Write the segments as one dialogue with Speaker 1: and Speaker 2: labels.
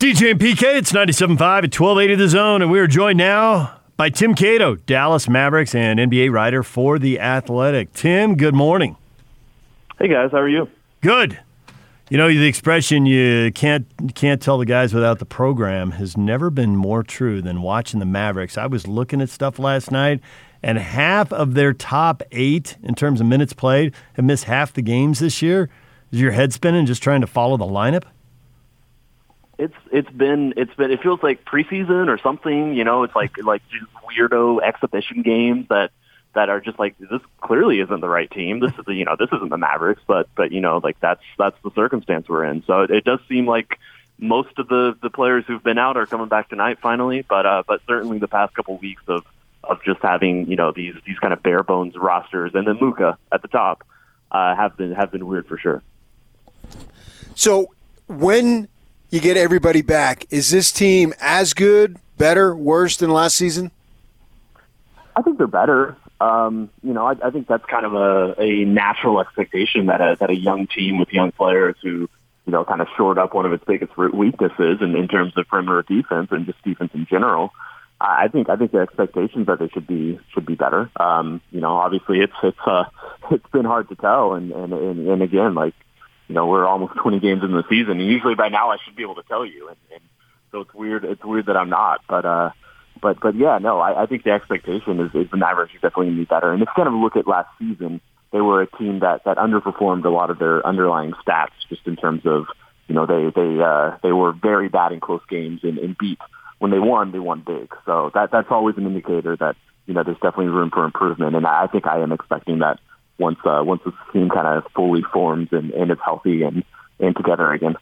Speaker 1: DJ and PK, it's 97.5 at 1280 The Zone, and we are joined now by Tim Cato, Dallas Mavericks and NBA writer for The Athletic. Tim, good morning.
Speaker 2: Hey, guys. How are you?
Speaker 1: Good. You know, the expression you can't can't tell the guys without the program has never been more true than watching the Mavericks. I was looking at stuff last night, and half of their top eight in terms of minutes played have missed half the games this year. Is your head spinning just trying to follow the lineup?
Speaker 2: It's it's been it's been it feels like preseason or something. You know, it's like like just weirdo exhibition games that that are just like this clearly isn't the right team. This is you know this isn't the Mavericks, but but you know like that's that's the circumstance we're in. So it, it does seem like most of the the players who've been out are coming back tonight finally. But uh, but certainly the past couple weeks of of just having you know these these kind of bare bones rosters and then Luka at the top uh, have been have been weird for sure.
Speaker 3: So when you get everybody back. Is this team as good, better, worse than last season?
Speaker 2: I think they're better. Um, you know, I, I think that's kind of a, a natural expectation that a, that a young team with young players who, you know, kind of shored up one of its biggest weaknesses in, in terms of perimeter defense and just defense in general. I think I think the expectations that they should be should be better. Um, you know, obviously it's it's uh, it's been hard to tell, and and and, and again, like you know, we're almost 20 games in the season, and usually by now I should be able to tell you. And, and so it's weird. It's weird that I'm not, but uh, but but yeah, no, I, I think the expectation is, is the Mavericks are definitely going to be better. And if you kind of look at last season, they were a team that that underperformed a lot of their underlying stats, just in terms of you know they they uh, they were very bad in close games and, and beat when they won, they won big. So that that's always an indicator that you know there's definitely room for improvement, and I think I am expecting that once uh, once this team kind of fully forms and, and is healthy and, and together again.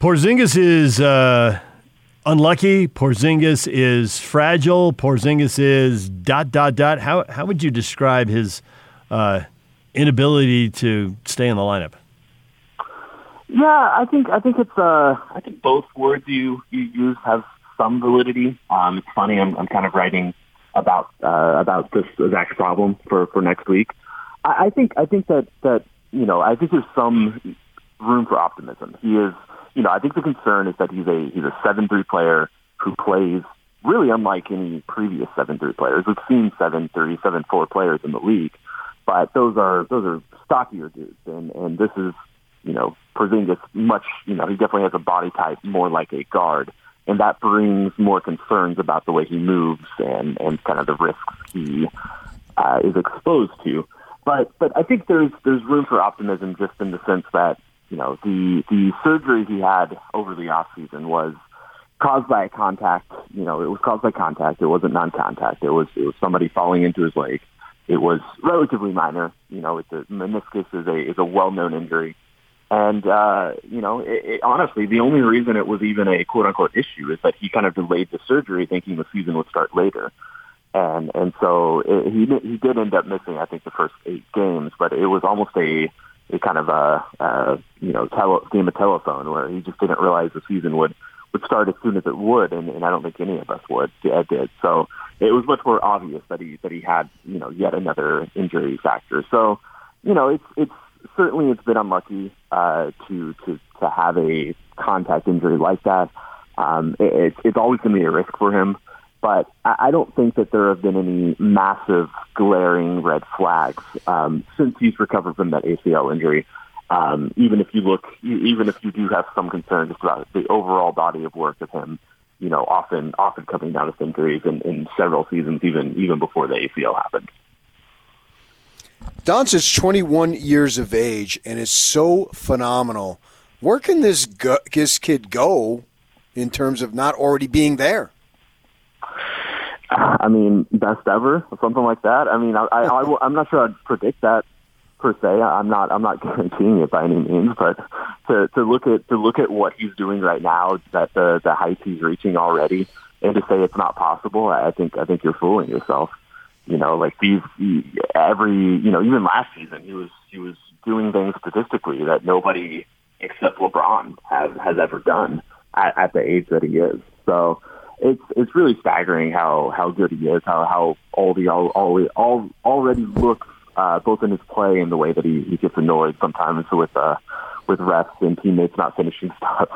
Speaker 1: Porzingis is uh, unlucky. Porzingis is fragile. Porzingis is dot dot dot. How how would you describe his uh, inability to stay in the lineup?
Speaker 2: Yeah, I think I think it's uh I think both words you you use have some validity. Um, it's funny. I'm I'm kind of writing about uh, about this exact problem for for next week. I, I think I think that that you know I think there's some room for optimism. He is you know I think the concern is that he's a he's a seven three player who plays really unlike any previous seven three players. We've seen seven three seven four players in the league, but those are those are stockier dudes, and and this is you know Porzingis much you know he definitely has a body type more like a guard and that brings more concerns about the way he moves and and kind of the risks he uh, is exposed to. But but I think there's there's room for optimism just in the sense that you know the the surgery he had over the off season was caused by a contact. You know, it was caused by contact. It wasn't non-contact. It was it was somebody falling into his leg. It was relatively minor. You know, it's a meniscus is a is a well-known injury. And, uh, you know, it, it, honestly, the only reason it was even a quote unquote issue is that he kind of delayed the surgery thinking the season would start later. And, and so it, he, he did end up missing, I think, the first eight games, but it was almost a, a kind of a, a you know, tele, game of telephone where he just didn't realize the season would, would start as soon as it would. And, and I don't think any of us would, yeah, did. So it was much more obvious that he, that he had, you know, yet another injury factor. So, you know, it's, it's, certainly it's been unlucky uh, to to to have a contact injury like that. Um, it, it's always going to be a risk for him, but I, I don't think that there have been any massive glaring red flags um, since he's recovered from that ACL injury. Um, even if you look, even if you do have some concern just about the overall body of work of him, you know, often often coming down with injuries in, in several seasons, even even before the ACL happened.
Speaker 3: Doncic, 21 years of age, and is so phenomenal. Where can this go, this kid go in terms of not already being there?
Speaker 2: I mean, best ever, or something like that. I mean, I, I, I, am not sure I'd predict that per se. I'm not, I'm not guaranteeing it by any means, but to, to look at to look at what he's doing right now, that the the heights he's reaching already, and to say it's not possible, I think I think you're fooling yourself. You know, like these every you know even last season he was he was doing things statistically that nobody except LeBron has has ever done at, at the age that he is. So it's it's really staggering how how good he is, how how old he all, all, all already looks, uh, both in his play and the way that he, he gets annoyed sometimes with uh, with refs and teammates not finishing stuff.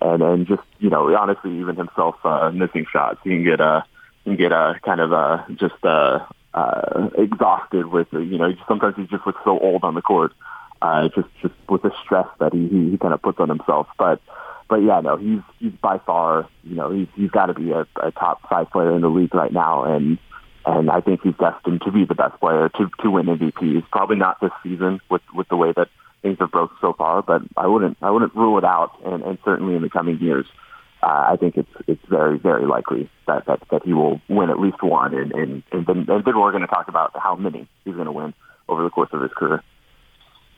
Speaker 2: And, and just you know, honestly, even himself uh, missing shots, he can get uh, can get uh, kind of uh, just uh, uh, exhausted with you know. Sometimes he just looks so old on the court, uh, just just with the stress that he he, he kind of puts on himself. But but yeah, no, he's he's by far you know he's he's got to be a, a top five player in the league right now, and and I think he's destined to be the best player to to win MVPs. Probably not this season with with the way that things have broke so far, but I wouldn't I wouldn't rule it out, and, and certainly in the coming years, uh, I think it's it's very very likely that that, that he will win at least one, and and, and then and then we're going to talk about how many he's going to win over the course of his career.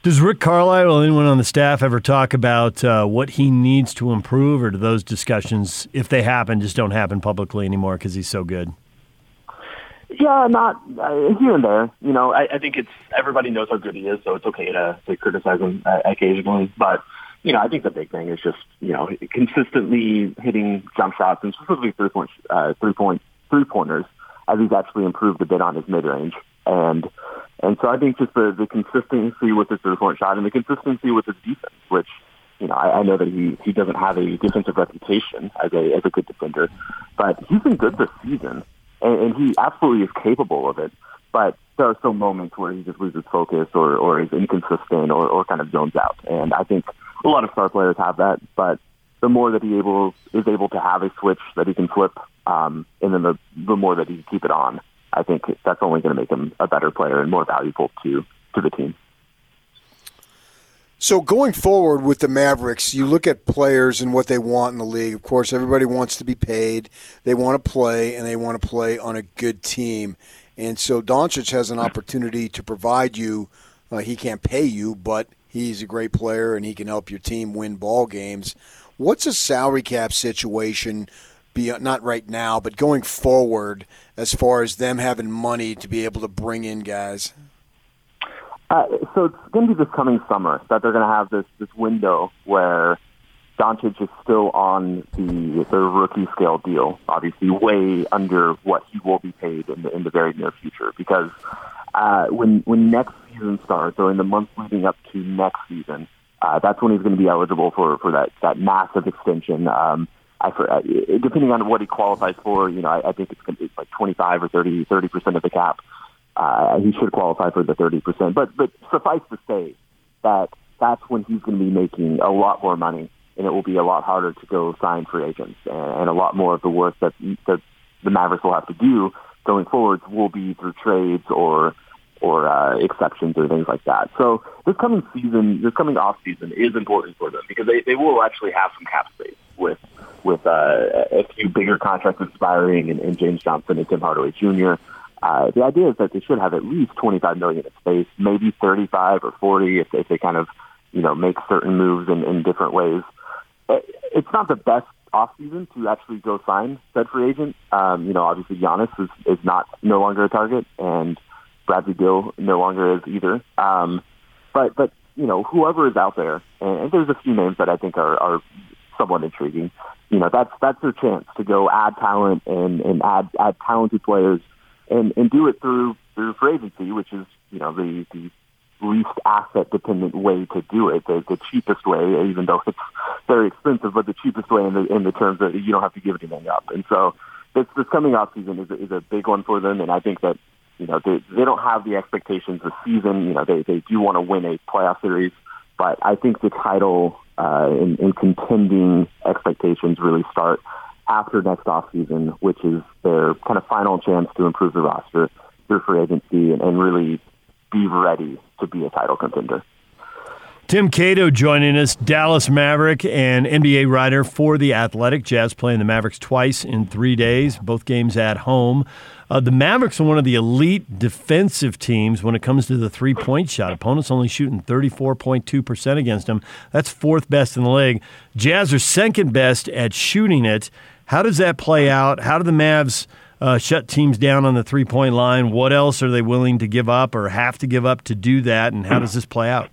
Speaker 1: Does Rick Carlisle or anyone on the staff ever talk about uh, what he needs to improve, or do those discussions, if they happen, just don't happen publicly anymore because he's so good?
Speaker 2: Yeah, not uh, here and there. You know, I, I think it's everybody knows how good he is, so it's okay to, to criticize him uh, occasionally. But you know, I think the big thing is just you know consistently hitting jump shots and specifically three point uh, three point three pointers as he's actually improved a bit on his mid range and and so I think just the the consistency with his three point shot and the consistency with his defense, which you know, I, I know that he he doesn't have a defensive reputation as a as a good defender, but he's been good this season and, and he absolutely is capable of it. But there are still moments where he just loses focus or, or is inconsistent or, or kind of zones out. And I think a lot of star players have that. But the more that he able is able to have a switch that he can flip, um, and then the the more that he can keep it on, I think that's only going to make him a better player and more valuable to to the team.
Speaker 3: So going forward with the Mavericks, you look at players and what they want in the league. Of course, everybody wants to be paid. They want to play, and they want to play on a good team. And so Doncic has an opportunity to provide you. Uh, he can't pay you, but he's a great player, and he can help your team win ball games. What's a salary cap situation? Be not right now, but going forward, as far as them having money to be able to bring in guys.
Speaker 2: Uh, so it's going to be this coming summer that they're going to have this this window where Doncic is still on the the rookie scale deal, obviously way under what he will be paid in the in the very near future. Because uh, when when next season starts, or in the months leading up to next season, uh, that's when he's going to be eligible for for that that massive extension. Um, I uh, depending on what he qualifies for, you know, I, I think it's be like 25 or 30 30 percent of the cap uh, he should qualify for the 30%. But, but suffice to say that that's when he's going to be making a lot more money, and it will be a lot harder to go sign free agents, and, and a lot more of the work that, that the Mavericks will have to do going forwards will be through trades or or uh, exceptions or things like that. So this coming season, this coming off season is important for them because they, they will actually have some cap space with with uh, a few bigger contracts expiring and, and James Johnson and Tim Hardaway Jr. Uh, the idea is that they should have at least 25 million in space, maybe 35 or 40 if, if they kind of, you know, make certain moves in, in different ways. It's not the best off season to actually go sign said free agent. Um, you know, obviously Giannis is, is not no longer a target, and Bradley Beal no longer is either. Um, but but you know, whoever is out there, and there's a few names that I think are, are somewhat intriguing. You know, that's that's their chance to go add talent and and add add talented players and and do it through through free agency, which is you know the the least asset dependent way to do it, the, the cheapest way, even though it's very expensive, but the cheapest way in the in the terms that you don't have to give anything up. And so this this coming off season is is a big one for them, and I think that you know they they don't have the expectations this season. You know they they do want to win a playoff series, but I think the title uh, and, and contending expectations really start after next offseason, which is their kind of final chance to improve the roster through free agency and, and really be ready to be a title contender.
Speaker 1: Tim Cato joining us, Dallas Maverick and NBA writer for The Athletic. Jazz playing the Mavericks twice in three days, both games at home. Uh, the Mavericks are one of the elite defensive teams when it comes to the three point shot. Opponents only shooting 34.2% against them. That's fourth best in the league. Jazz are second best at shooting it. How does that play out? How do the Mavs uh, shut teams down on the three point line? What else are they willing to give up or have to give up to do that? And how does this play out?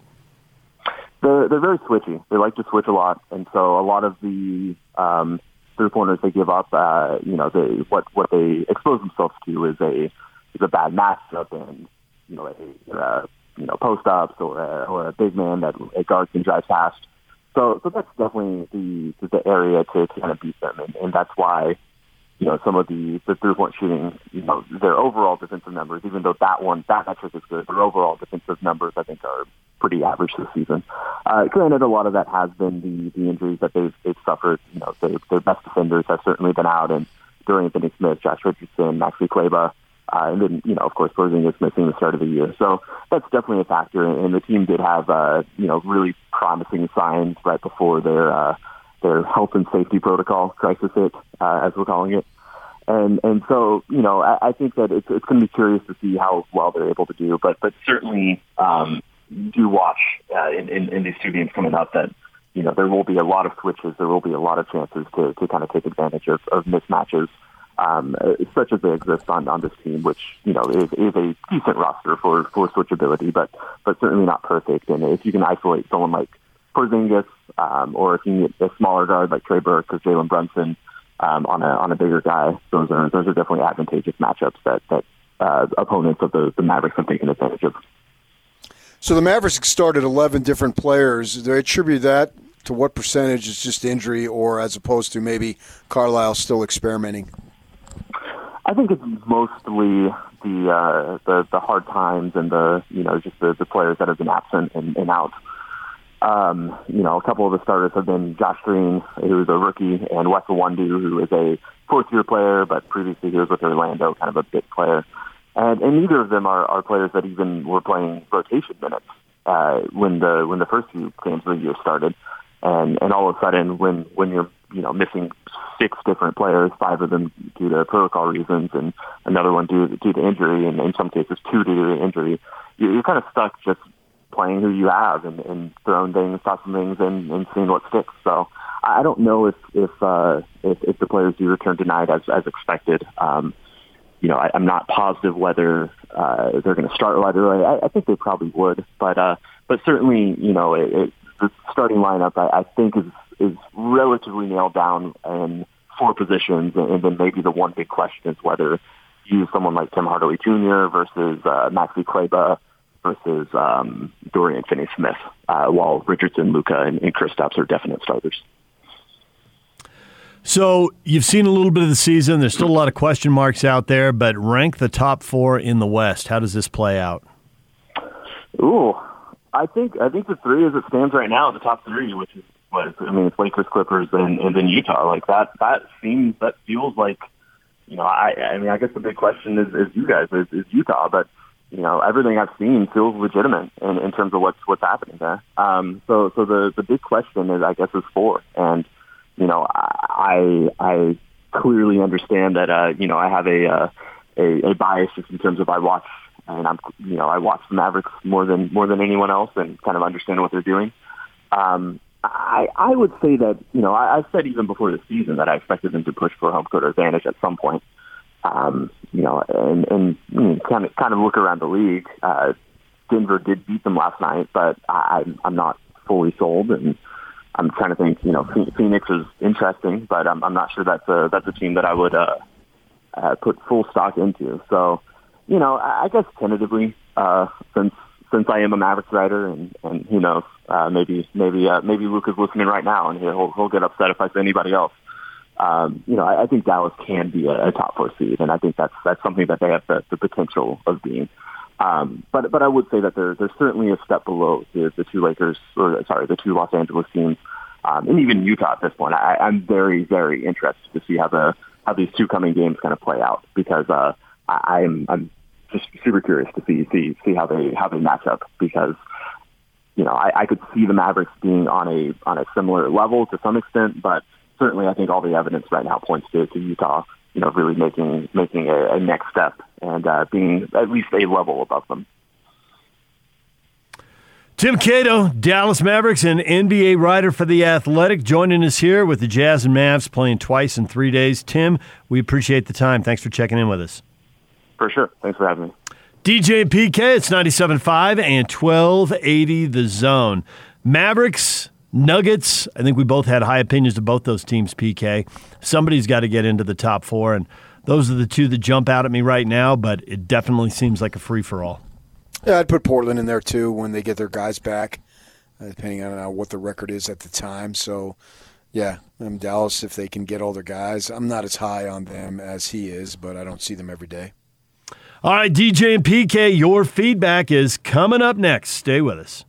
Speaker 2: They're, they're very switchy. They like to switch a lot. And so a lot of the um, three pointers they give up, uh, you know, they, what, what they expose themselves to is a, is a bad matchup and, you know, a, uh, you know, post ups or a, or a big man that a guard can drive past So, so that's definitely the the area to, to kind of beat them, and, and that's why you know, some of the, the three-point shooting, you know, their overall defensive numbers, even though that one, that metric is good, their overall defensive numbers, I think, are pretty average this season. Uh, granted, a lot of that has been the, the injuries that they've, they've suffered. You know, their, their best defenders have certainly been out, and Dorian Finney-Smith, Josh Richardson, Maxi Kleber, uh, and then, you know, of course, Porzingis missing the start of the year. So that's definitely a factor, and the team did have, uh, you know, really promising signs right before their, uh, their health and safety protocol crisis hit, uh, as we're calling it. And and so you know I, I think that it's it's going to be curious to see how well they're able to do. But but certainly um, do watch uh, in, in in these two games coming up that you know there will be a lot of switches. There will be a lot of chances to to kind of take advantage of, of mismatches. Um, such as they exist on, on this team, which you know is, is a decent roster for for switchability, but but certainly not perfect. And if you can isolate someone like Porzingis, um, or if you get a smaller guard like Trey Burke or Jalen Brunson, um, on a on a bigger guy, those are those are definitely advantageous matchups that that uh, opponents of the, the Mavericks have taken advantage of.
Speaker 3: So the Mavericks started 11 different players. Do they attribute that to what percentage is just injury, or as opposed to maybe Carlisle still experimenting?
Speaker 2: I think it's mostly the uh, the the hard times and the you know just the, the players that have been absent and, and out. Um, you know, a couple of the starters have been Josh Green, who's a rookie, and Wes Iwundu, who is a fourth-year player, but previously he was with Orlando, kind of a big player. And, and neither of them are, are players that even were playing rotation minutes uh, when the when the first few games of the year started. And and all of a sudden, when when you're you know missing six different players, five of them due to protocol reasons, and another one due due to injury, and in some cases two due to injury, you're kind of stuck just playing who you have and, and throwing things, tossing things, and, and seeing what sticks. So I don't know if if uh, if, if the players do return tonight as as expected. Um, you know, I, I'm not positive whether uh, they're going to start right away. I, I think they probably would, but uh, but certainly, you know, it, it, the starting lineup I, I think is is relatively nailed down in four positions, and, then maybe the one big question is whether you use someone like Tim Hardaway Jr. versus uh, Maxi Kleber versus um, Dorian Finney-Smith, uh, while Richardson, Luka, and, and Kristaps are definite starters.
Speaker 1: So you've seen a little bit of the season. There's still a lot of question marks out there, but rank the top four in the West. How does this play out?
Speaker 2: Ooh, I think I think the three as it stands right now, the top three, which is what I mean, it's Lakers, Clippers, and, and then Utah. Like that, that seems that feels like, you know, I I mean, I guess the big question is, is you guys is, is Utah, but you know, everything I've seen feels legitimate in, in terms of what's what's happening there. Um, so so the the big question is, I guess, is four, and you know, I I clearly understand that uh, you know I have a, uh, a a bias just in terms of I watch and I'm you know I watch the Mavericks more than more than anyone else and kind of understand what they're doing. Um, I I would say that you know I, I said even before the season that I expected them to push for home court advantage at some point. Um, you know, and and you know, kind of kind of look around the league. Uh, Denver did beat them last night, but I, I'm I'm not fully sold, and I'm trying to think. You know, Phoenix is interesting, but I'm I'm not sure that's a that's a team that I would uh, uh, put full stock into. So, you know, I, guess tentatively, uh, since since I am a Mavericks writer, and and who knows, uh, maybe maybe uh, maybe Luka is listening right now, and he'll he'll get upset if I say anybody else um, you know, I, I think Dallas can be a, a top four seed, and I think that's that's something that they have the, the potential of being. Um, but but I would say that they're certainly a step below the, the two Lakers, or sorry, the two Los Angeles teams, um, and even Utah at this point. I, I'm very very interested to see how the how these two coming games kind of play out because uh, I, I'm I'm just super curious to see see see how they how they match up because you know I, I could see the Mavericks being on a on a similar level to some extent, but certainly I think all the evidence right now points to, to Utah, you know, really making making a, a next step and uh, being at least a level above them.
Speaker 1: Tim Cato, Dallas Mavericks and NBA writer for The Athletic, joining us here with the Jazz and Mavs playing twice in three days. Tim, we appreciate the time. Thanks for checking in with us.
Speaker 2: For sure. Thanks for having me.
Speaker 1: DJ and PK, it's 97.5 and 1280 The Zone. Mavericks Nuggets, I think we both had high opinions of both those teams, PK. Somebody's got to get into the top four, and those are the two that jump out at me right now, but it definitely seems like a free for all.
Speaker 3: Yeah, I'd put Portland in there too when they get their guys back. depending on uh, what the record is at the time. So, yeah, I'm Dallas, if they can get all their guys, I'm not as high on them as he is, but I don't see them every day.
Speaker 1: All right, DJ and PK, your feedback is coming up next. Stay with us.